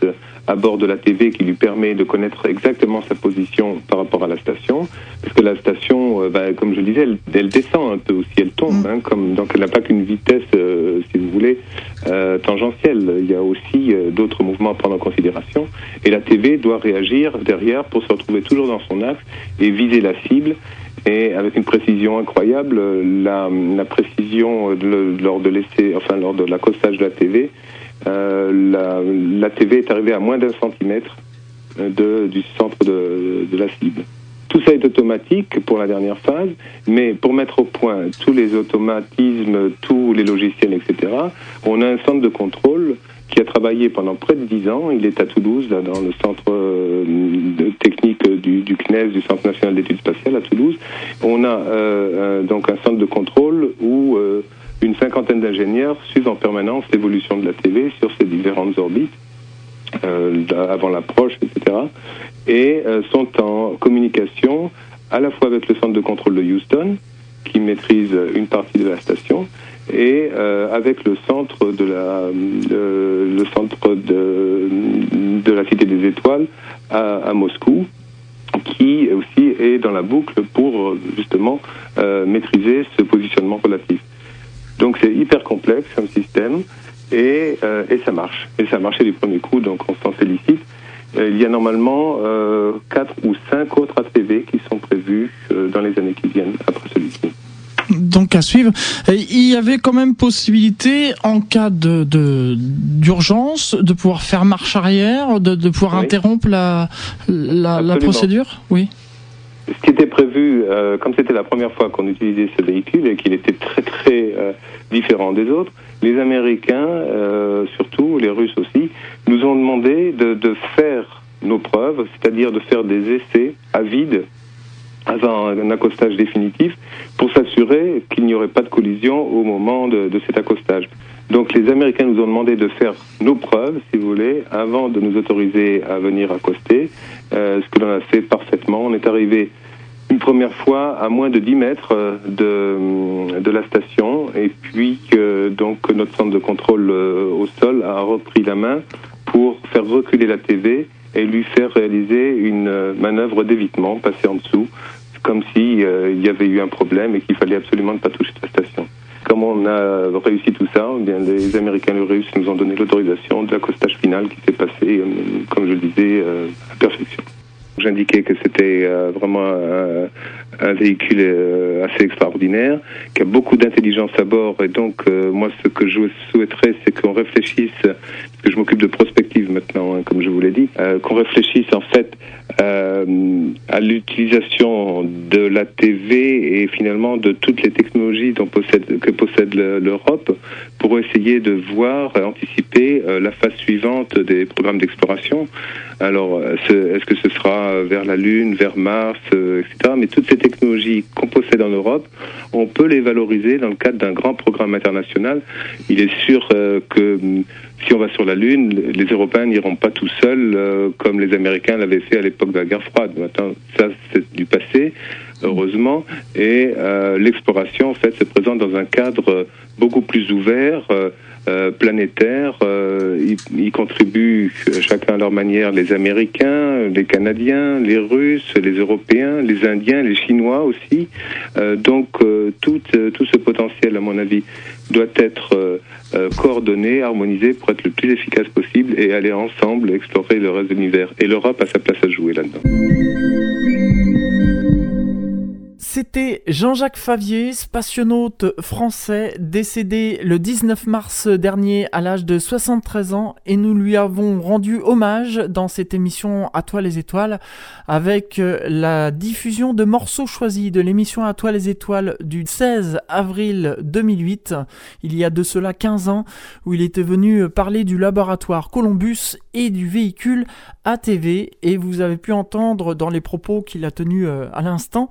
à bord de la TV qui lui permet de connaître exactement sa position par rapport à la station. Parce que la station, euh, bah, comme je le disais, elle, descend un peu aussi, elle tombe. Mm. Hein, comme, donc elle n'a pas qu'une vitesse, euh, si vous voulez, euh, tangentielle. Il y a aussi d'autres mouvements à prendre en considération. Et la TV doit réagir derrière pour se retrouver toujours dans son axe et viser la cible et avec une précision incroyable. La, précision lors de l'essai, enfin lors de l'accostage de la TV euh, la, la, TV est arrivée à moins d'un centimètre euh, de, du centre de, de, la cible. Tout ça est automatique pour la dernière phase, mais pour mettre au point tous les automatismes, tous les logiciels, etc., on a un centre de contrôle qui a travaillé pendant près de dix ans. Il est à Toulouse, dans le centre euh, de technique du, CNES, du Centre national d'études spatiales à Toulouse. On a euh, donc un centre de contrôle où euh, une cinquantaine d'ingénieurs suivent en permanence l'évolution de la TV sur ces différentes orbites, avant l'approche, etc., et sont en communication à la fois avec le centre de contrôle de Houston, qui maîtrise une partie de la station, et euh, avec le centre de la le centre de, de la Cité des Étoiles à, à Moscou, qui aussi est dans la boucle pour justement maîtriser ce positionnement relatif. Donc c'est hyper complexe comme système et, euh, et ça marche. Et ça a marché du premier coup, donc on s'en félicite. Euh, il y a normalement euh, 4 ou 5 autres ATV qui sont prévus euh, dans les années qui viennent après celui-ci. Donc à suivre. Il y avait quand même possibilité, en cas de d'urgence, de, pouvoir faire marche arrière, de, de pouvoir interrompre la, la, la procédure? Oui ce qui était prévu, euh, comme c'était la première fois qu'on utilisait ce véhicule et qu'il était très très euh, différent des autres, les Américains, euh, surtout les Russes aussi, nous ont demandé de, de faire nos preuves, c'est-à-dire de faire des essais à vide un accostage définitif pour s'assurer qu'il n'y aurait pas de collision au moment de, de, cet accostage. Donc les Américains nous ont demandé de faire nos preuves, si vous voulez, avant de nous autoriser à venir accoster, euh, ce que l'on a fait parfaitement. On est arrivé une première fois à moins de 10 mètres euh, de, de la station et puis que donc notre centre de contrôle euh, au sol a repris la main pour faire reculer la TV et lui faire réaliser une manœuvre d'évitement, passer en dessous, comme s'il il y avait eu un problème et qu'il fallait absolument ne pas toucher la station. Comment on a réussi tout ça eh bien, Les Américains et les Russes nous ont donné l'autorisation de l'accostage final qui s'est passé, euh, comme je le disais, euh, à perfection. J'indiquais que c'était euh, vraiment un, véhicule assez extraordinaire, qui a beaucoup d'intelligence à bord. Et donc, moi, ce que je souhaiterais, c'est qu'on réfléchisse, parce que je m'occupe de prospective maintenant, hein, comme je vous l'ai dit, qu'on réfléchisse en fait euh, à l'utilisation de la TV et finalement de toutes les technologies que possède l'Europe pour essayer de voir, anticiper euh, la phase suivante des programmes d'exploration. Alors, est-ce que ce sera vers la Lune, vers Mars, euh, etc. Mais toutes ces technologies qu'on possède en Europe, on peut les valoriser dans le cadre d'un grand programme international. Il est sûr que si on va sur la Lune, les Européens n'iront pas tout seuls euh, comme les Américains l'avaient fait à l'époque de la guerre froide. Maintenant, ça, c'est du passé, heureusement. Et euh, l'exploration, en fait, se présente dans un cadre beaucoup plus ouvert. Euh, planétaire. Euh, ils, contribuent chacun à leur manière, les Américains, Américains, les Canadiens, les Russes, les Européens, les Indiens, les Chinois aussi. donc tout, tout ce potentiel, à mon avis, doit être coordonné, harmonisé pour être le plus efficace possible et aller ensemble explorer le reste de l'univers. Et l'Europe a sa place à jouer là-dedans. C'était Jean-Jacques Favier, spationaute français, décédé le 19 mars dernier à l'âge de 73 ans et nous lui avons rendu hommage dans cette émission À toi les étoiles avec euh, la diffusion de morceaux choisis de l'émission À toi les étoiles du 16 avril 2008, il y a de cela 15 ans, où il était venu parler du laboratoire Columbus et du véhicule ATV et vous avez pu entendre dans les propos qu'il a tenus euh, à l'instant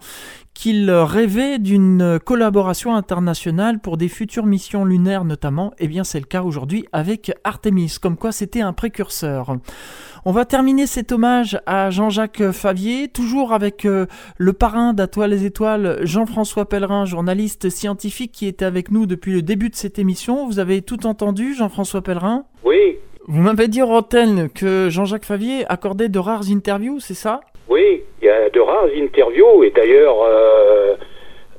qu'il rêvait d'une collaboration internationale pour des futures missions lunaires notamment, et eh bien c'est le cas aujourd'hui avec Artemis, comme quoi c'était un précurseur. On va terminer cet hommage à Jean-Jacques Favier, toujours avec euh, le parrain d'Atoile les Étoiles, Jean-François Pellerin, journaliste scientifique qui était avec nous depuis le début de cette émission. Vous avez tout entendu, Jean-François Pellerin? Oui. Vous m'avez dit, Roten, que Jean-Jacques Favier accordait de rares interviews, c'est ça? Oui, y a de rares interviews, et d'ailleurs, euh,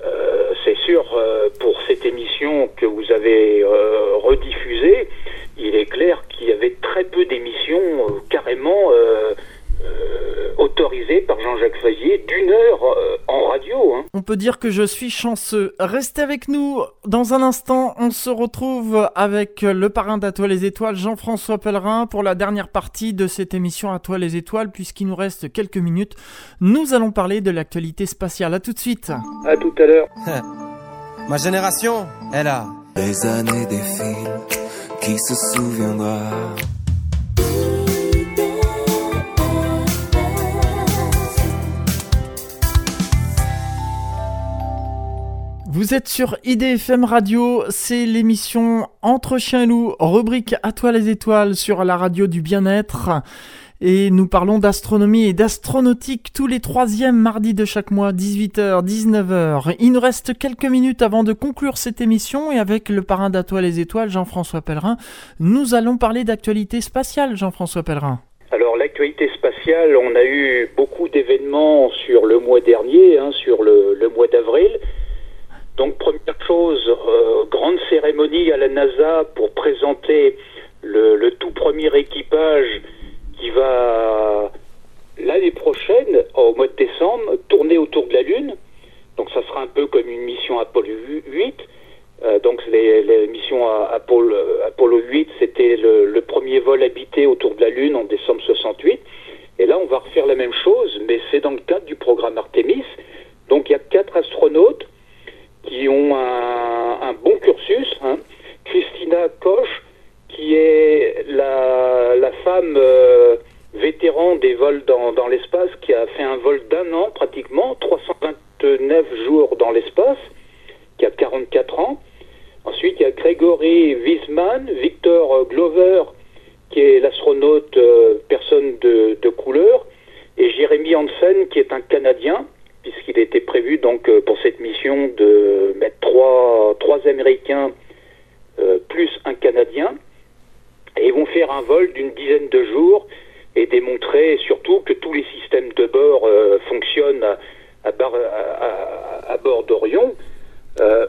euh, c'est sûr, euh, pour cette émission que vous avez rediffusée, il est clair qu'il y avait très peu d'émissions carrément autorisé par Jean-Jacques Favier d'une heure euh, en radio. Hein. On peut dire que je suis chanceux. Restez avec nous. Dans un instant, on se retrouve avec le parrain d'À toi les étoiles, Jean-François Pellerin, pour la dernière partie de cette émission À toi les étoiles, puisqu'il nous reste quelques minutes. Nous allons parler de l'actualité spatiale. À tout de suite. À tout à l'heure. Ma génération, elle a des années des films qui se souviendra? Vous êtes sur IDFM Radio, c'est l'émission Entre chiens et loups, rubrique À toi les étoiles sur la radio du bien-être. Et nous parlons d'astronomie et d'astronautique tous les troisièmes mardis de chaque mois, 18h, 19h. Il nous reste quelques minutes avant de conclure cette émission et avec le parrain d'À toi les étoiles, Jean-François Pellerin, nous allons parler d'actualité spatiale, Jean-François Pellerin. Alors l'actualité spatiale, on a eu beaucoup d'événements sur le mois dernier, hein, sur le mois d'avril. Donc première chose, euh, grande cérémonie à la NASA pour présenter le, tout premier équipage qui va l'année prochaine, au mois de décembre, tourner autour de la Lune. Donc ça sera un peu comme une mission Apollo 8. Euh, donc les, missions Apollo, Apollo 8, c'était le, le, premier vol habité autour de la Lune en décembre 68. Et là, on va refaire la même chose, mais c'est dans le cadre du programme Artemis. Donc il y a quatre astronautes qui ont un, bon cursus. Hein. Christina Koch, qui est la, la femme euh, vétéran des vols dans, dans l'espace, qui a fait un vol d'un an pratiquement, 329 jours dans l'espace, qui a 44 ans. Ensuite, il y a Gregory Wiesman, Victor Glover, qui est l'astronaute euh, personne de, de couleur, et Jérémy Hansen, qui est un Canadien, puisqu'il était prévu donc euh, pour cette mission de mettre trois, trois Américains euh, plus un Canadien. Et ils vont faire un vol d'une dizaine de jours et démontrer surtout que tous les systèmes de bord euh, fonctionnent à, à, bord d'Orion.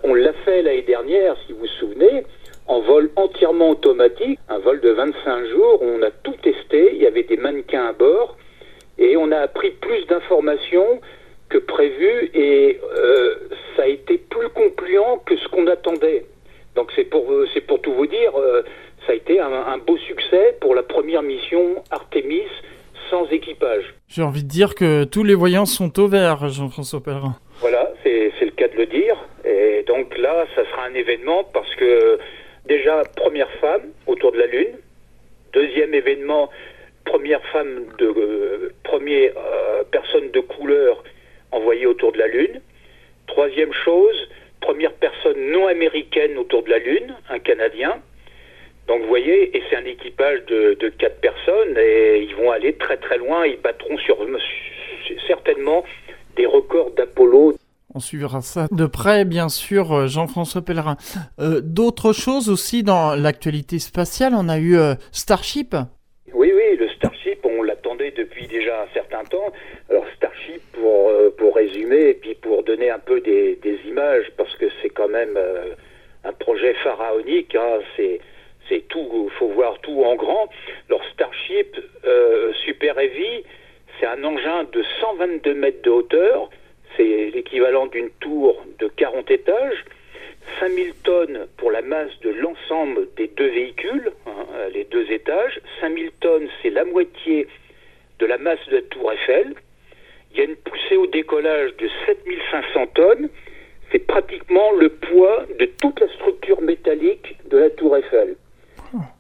on l'a fait l'année dernière, si vous vous souvenez, en vol entièrement automatique, un vol de 25 jours, on a tout testé, il y avait des mannequins à bord, et on a appris plus d'informations que prévu et euh, ça a été plus concluant que ce qu'on attendait. Donc c'est pour, euh, c'est pour tout vous dire, euh, ça a été un, beau succès pour la première mission Artemis sans équipage. J'ai envie de dire que tous les voyants sont au vert, Jean-François Pellerin. Voilà, c'est, c'est le cas de le dire. Et donc là, ça sera un événement parce que déjà, première femme autour de la Lune. Deuxième événement, première femme de première personne de couleur envoyé autour de la Lune. Troisième chose, première personne non américaine autour de la Lune, un Canadien. Donc vous voyez, et c'est un équipage de, quatre personnes, et ils vont aller très très loin, ils battront sur, certainement des records d'Apollo. On suivra ça de près, bien sûr, euh, Jean-François Pellerin. Euh, d'autres choses aussi dans l'actualité spatiale, on a eu euh, Starship. Oui, oui, le Starship, on l'attendait depuis déjà un certain certain temps. Euh, pour résumer, et puis pour donner un peu des, images, parce que c'est quand même euh, un projet pharaonique, hein, c'est tout, faut voir tout en grand. Alors Starship euh, Super Heavy, c'est un engin de 122 mètres de hauteur, c'est l'équivalent d'une tour de 40 étages. 5000 tonnes pour la masse de l'ensemble des deux véhicules, hein, les deux étages. 5000 tonnes, c'est la moitié de la masse de la tour Eiffel. Il y a une poussée au décollage de 7500 tonnes. C'est pratiquement le poids de toute la structure métallique de la tour Eiffel.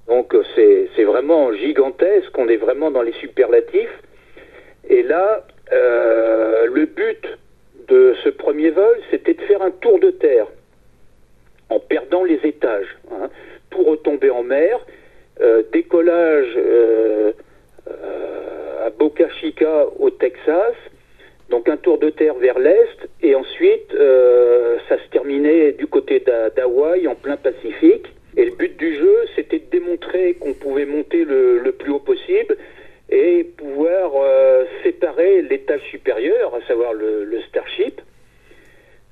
Donc euh, c'est vraiment gigantesque, on est vraiment dans les superlatifs. Et là, euh, le but de ce premier vol, c'était de faire un tour de terre en perdant les étages, hein, pour retomber en mer. Euh, décollage à Boca Chica au Texas, donc un tour de terre vers l'est, et ensuite euh, ça se terminait du côté d'Ha- d'Hawaï en plein Pacifique. Et le but du jeu, c'était de démontrer qu'on pouvait monter le, le plus haut possible et pouvoir euh, séparer l'étage supérieur, à savoir le, le Starship.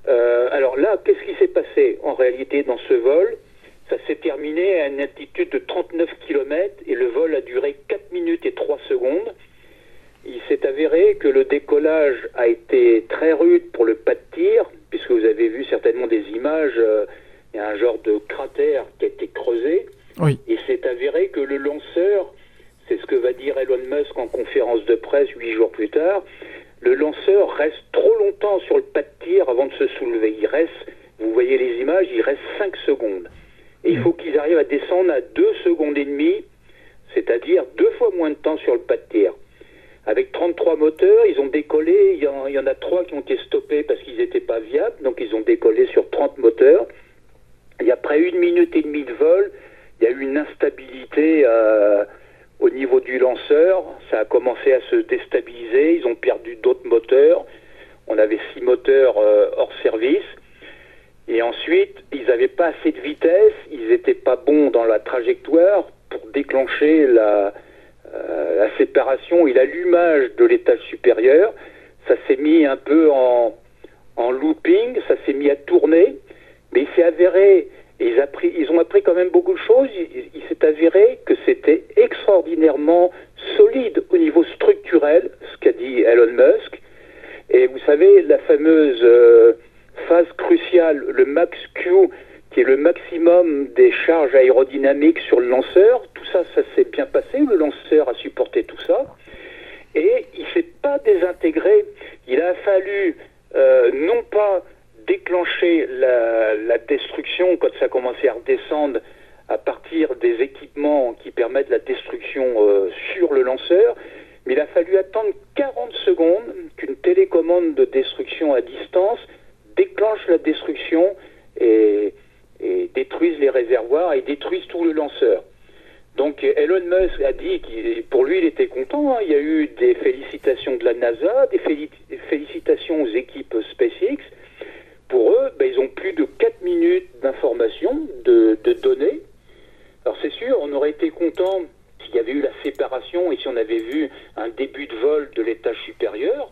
Euh, alors là, qu'est-ce qui s'est passé en réalité dans ce vol? Ça s'est terminé à une altitude de 39 km et le vol a duré 4 minutes et 3 secondes. Il s'est avéré que le décollage a été très rude pour le pas de tir, puisque vous avez vu certainement des images, euh, il y a un genre de cratère qui a été creusé. Oui. Et c'est avéré que le lanceur, c'est ce que va dire Elon Musk en conférence de presse huit jours plus tard, le lanceur reste trop longtemps sur le pas de tir avant de se soulever. Il reste, vous voyez les images, il reste 5 secondes. Et il faut qu'ils arrivent à descendre à 2 secondes et demie, c'est-à-dire deux fois moins de temps sur le pas de tir. Avec 33 moteurs, ils ont décollé, il y en, a trois qui ont été stoppés parce qu'ils n'étaient pas viables, donc ils ont décollé sur 30 moteurs. Et après une minute et demie de vol, il y a eu une instabilité euh, au niveau du lanceur. Ça a commencé à se déstabiliser. Ils ont perdu d'autres moteurs. On avait six moteurs euh, hors service. Et ensuite, ils n'avaient pas assez de vitesse. Ils n'étaient pas bons dans la trajectoire pour déclencher la, la séparation et l'allumage de l'étage supérieur. Ça s'est mis un peu en, looping. Ça s'est mis à tourner. Mais il s'est avéré et ils, ont appris quand même beaucoup de choses. Il, il s'est avéré que c'était extraordinairement solide au niveau structurel, ce qu'a dit Elon Musk. Et vous savez, la fameuse euh, phase cruciale, le max Q, qui est le maximum des charges aérodynamiques sur le lanceur, tout ça, ça s'est bien passé. Le lanceur a supporté tout ça. Et il s'est pas désintégré. Il a fallu euh, non pas déclencher la, la destruction quand ça commençait à redescendre à partir des équipements qui permettent la destruction euh, sur le lanceur, mais il a fallu attendre 40 secondes qu'une télécommande de destruction à distance déclenche la destruction et, et détruise les réservoirs et détruise tout le lanceur. Donc Elon Musk a dit qu'il pour lui il était content. hein. Il y a eu des félicitations de la NASA, des, féli- des félicitations aux équipes SpaceX. Pour eux, ben, ils ont plus de 4 minutes d'informations, de, de données. Alors c'est sûr, on aurait été content s'il y avait eu la séparation et si on avait vu un début de vol de l'étage supérieur.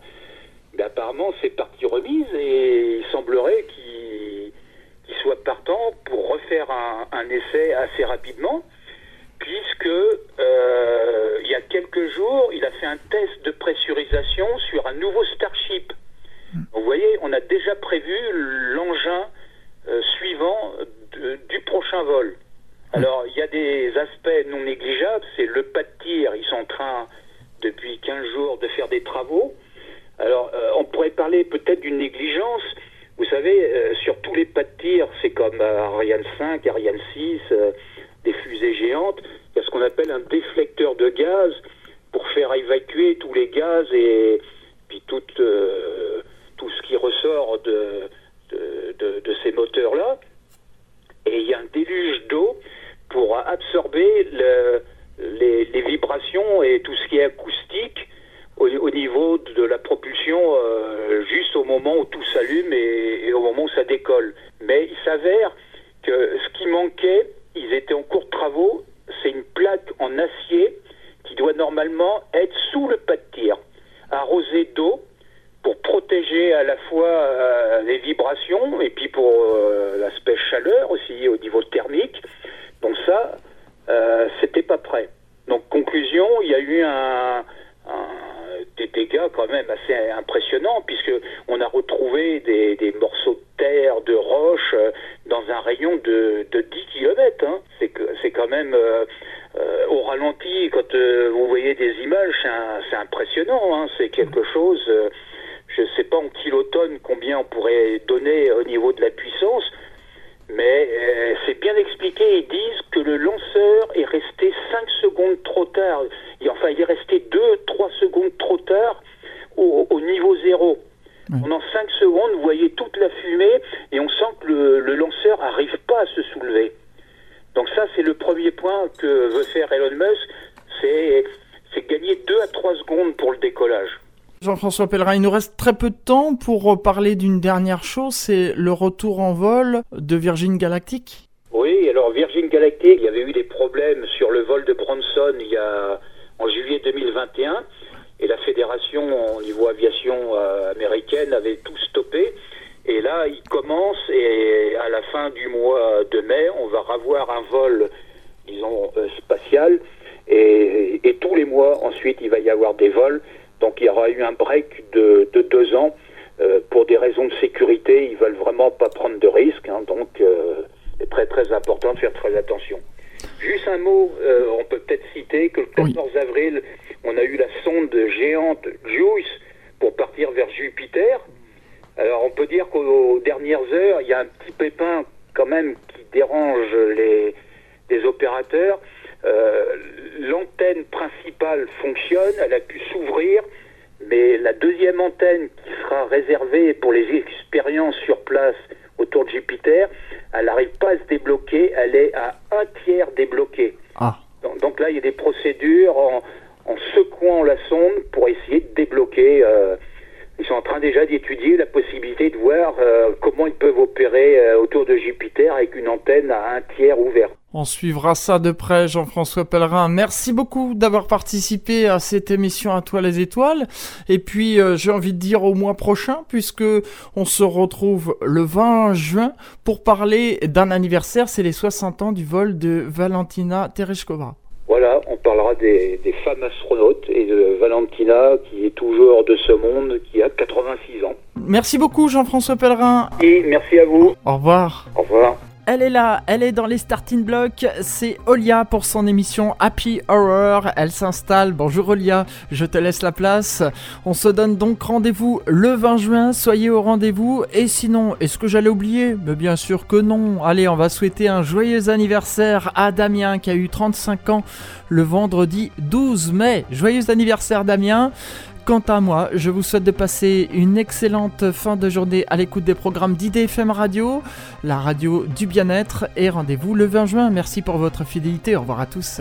Mais apparemment, c'est partie remise et il semblerait qu'il qu'il soit partant pour refaire un, un essai assez rapidement, puisque euh, il y a quelques jours, il a fait un test de pressurisation sur un nouveau Starship. Vous voyez, on a déjà prévu l'engin euh, suivant de- du prochain vol. Alors, il y a des aspects non négligeables, c'est le pas de tir, ils sont en train, depuis 15 jours, de faire des travaux. Alors, euh, on pourrait parler peut-être d'une négligence. Vous savez, euh, sur tous les pas de tir, c'est comme Ariane 5, Ariane 6, euh, des fusées géantes, il y a ce qu'on appelle un déflecteur de gaz pour faire évacuer tous les gaz et puis tout, euh, tout ce qui ressort de, de, de- de ces moteurs-là. Et il y a un déluge d'eau pour absorber le- les, les vibrations et tout ce qui est acoustique au, au niveau de la propulsion euh, juste au moment où tout s'allume et, au moment où ça décolle. Mais il s'avère que ce qui manquait, ils étaient en cours de travaux, c'est une plaque en acier qui doit normalement être sous le pas de tir, à à la fois euh, les vibrations et puis pour euh, l'aspect chaleur aussi au niveau thermique. Donc ça, c'était pas prêt. Donc conclusion, il y a eu un, des dégâts quand même assez impressionnants puisque on a retrouvé des, morceaux de terre, de roches dans un rayon de, 10 km. Hein. C'est quand même au ralenti quand vous voyez des images, c'est impressionnant. Hein. C'est quelque chose je ne sais pas en kilotonnes combien on pourrait donner au niveau de la puissance, mais euh, c'est bien expliqué. Ils disent que le lanceur est resté 5 secondes trop tard. enfin, il est resté 2-3 secondes trop tard au, niveau zéro. Pendant 5 secondes, vous voyez toute la fumée et on sent que le, le lanceur n'arrive pas à se soulever. Donc ça, c'est le premier point que veut faire Elon Musk, c'est gagner 2 à 3 secondes pour le décollage. Jean-François Pellerin, il nous reste très peu de temps pour parler d'une dernière chose, c'est le retour en vol de Virgin Galactic. Oui, alors Virgin Galactic, il y avait eu des problèmes sur le vol de Bronson il y a, en juillet 2021 et la fédération au niveau aviation euh, américaine avait tout stoppé. Et là, il commence et à la fin du mois de mai, on va revoir un vol, disons, euh, spatial. Et, et, tous les mois, ensuite, il va y avoir des vols. Donc il y aura eu un break de, deux ans. Euh, pour des raisons de sécurité, ils veulent vraiment pas prendre de risques. Hein. donc euh, c'est très très important de faire très attention. Juste un mot, euh, on peut peut-être citer que le 14 avril, on a eu la sonde géante JUICE pour partir vers Jupiter. Alors on peut dire qu'aux dernières heures, il y a un petit pépin quand même qui dérange les, les opérateurs. Euh, l'antenne principale fonctionne, elle a pu s'ouvrir, mais la deuxième antenne qui sera réservée pour les expériences sur place autour de Jupiter, elle n'arrive pas à se débloquer, elle est à un tiers débloquée. Ah. Donc, là, il y a des procédures en, secouant la sonde pour essayer de débloquer. Euh, ils sont en train déjà d'étudier la possibilité de voir euh, comment ils peuvent opérer autour de Jupiter avec une antenne à un tiers ouverte. On suivra ça de près, Jean-François Pellerin. Merci beaucoup d'avoir participé à cette émission à toi les étoiles. Et puis, euh, j'ai envie de dire au mois prochain, puisque on se retrouve le 20 juin pour parler d'un anniversaire. C'est les 60 ans du vol de Valentina Tereshkova. Parlera des, des, femmes astronautes et de Valentina qui est toujours de ce monde, qui a 86 ans. Merci beaucoup Jean-François Pellerin. Et merci à vous. Au revoir. Au revoir. Elle est là, elle est dans les starting blocks. C'est Olia pour son émission Happy Horror. Elle s'installe. Bonjour Olia, je te laisse la place. On se donne donc rendez-vous le 20 juin. Soyez au rendez-vous. Et sinon, est-ce que j'allais oublier? Mais bien sûr que non. Allez, on va souhaiter un joyeux anniversaire à Damien qui a eu 35 ans le vendredi 12 mai. Joyeux anniversaire Damien. Quant à moi, je vous souhaite de passer une excellente fin de journée à l'écoute des programmes d'IDFM Radio, la radio du bien-être, et rendez-vous le 20 juin. Merci pour votre fidélité, au revoir à tous.